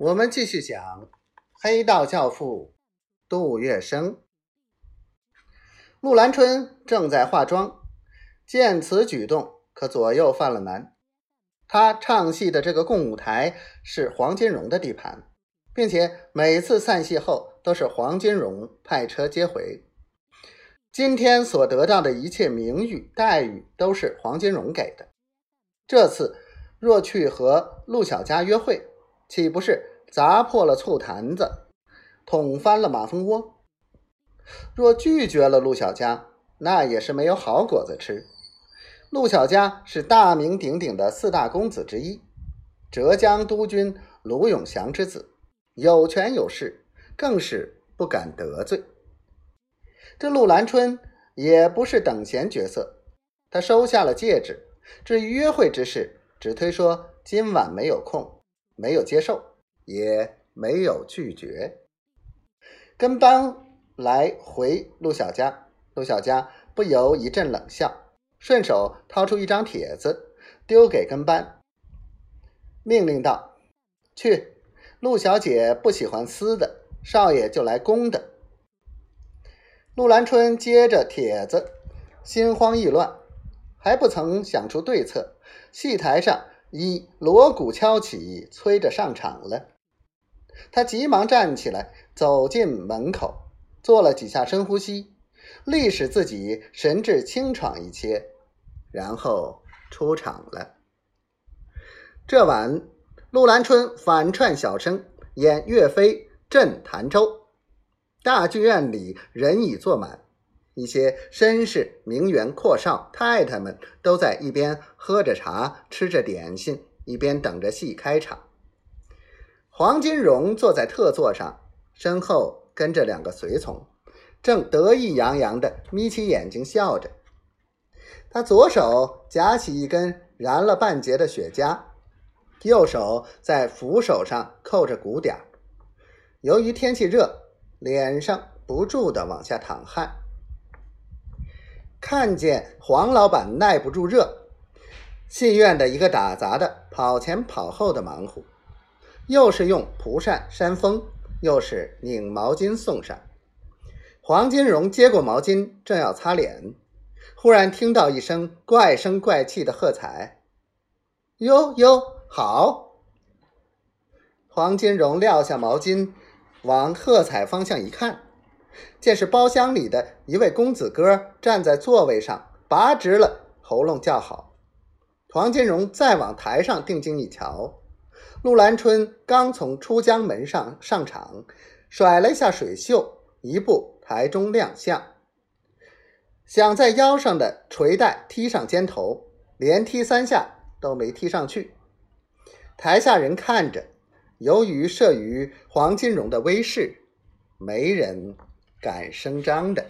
我们继续讲黑道教父杜月笙。陆兰春正在化妆，见此举动，可左右犯了难。他唱戏的这个共舞台是黄金荣的地盘，并且每次散戏后都是黄金荣派车接回。今天所得到的一切名誉待遇都是黄金荣给的。这次若去和陆小佳约会，岂不是砸破了醋坛子，捅翻了马蜂窝？若拒绝了陆小佳，那也是没有好果子吃。陆小佳是大名鼎鼎的四大公子之一，浙江督军卢永祥之子，有权有势，更是不敢得罪。这陆兰春也不是等闲角色，他收下了戒指。至于约会之事，只推说今晚没有空。没有接受，也没有拒绝。跟班来回陆小佳，陆小佳不由一阵冷笑，顺手掏出一张帖子，丢给跟班，命令道：“去，陆小姐不喜欢私的，少爷就来公的。”陆兰春接着帖子，心慌意乱，还不曾想出对策。戏台上。一锣鼓敲起，催着上场了。他急忙站起来，走进门口，做了几下深呼吸，力使自己神志清爽一些，然后出场了。这晚，陆兰春反串小生演岳飞镇潭州，大剧院里人已坐满。一些绅士、名媛、阔少、太太们都在一边喝着茶、吃着点心，一边等着戏开场。黄金荣坐在特座上，身后跟着两个随从，正得意洋洋地眯起眼睛笑着。他左手夹起一根燃了半截的雪茄，右手在扶手上扣着鼓点儿。由于天气热，脸上不住地往下淌汗。看见黄老板耐不住热，戏院的一个打杂的跑前跑后的忙活，又是用蒲扇扇风，又是拧毛巾送上。黄金荣接过毛巾，正要擦脸，忽然听到一声怪声怪气的喝彩：“哟哟，好！”黄金荣撂下毛巾，往喝彩方向一看。见是包厢里的一位公子哥站在座位上，拔直了喉咙叫好。黄金荣再往台上定睛一瞧，陆兰春刚从出江门上上场，甩了一下水袖，一步台中亮相，想在腰上的垂带踢上肩头，连踢三下都没踢上去。台下人看着，由于慑于黄金荣的威势，没人。敢声张的。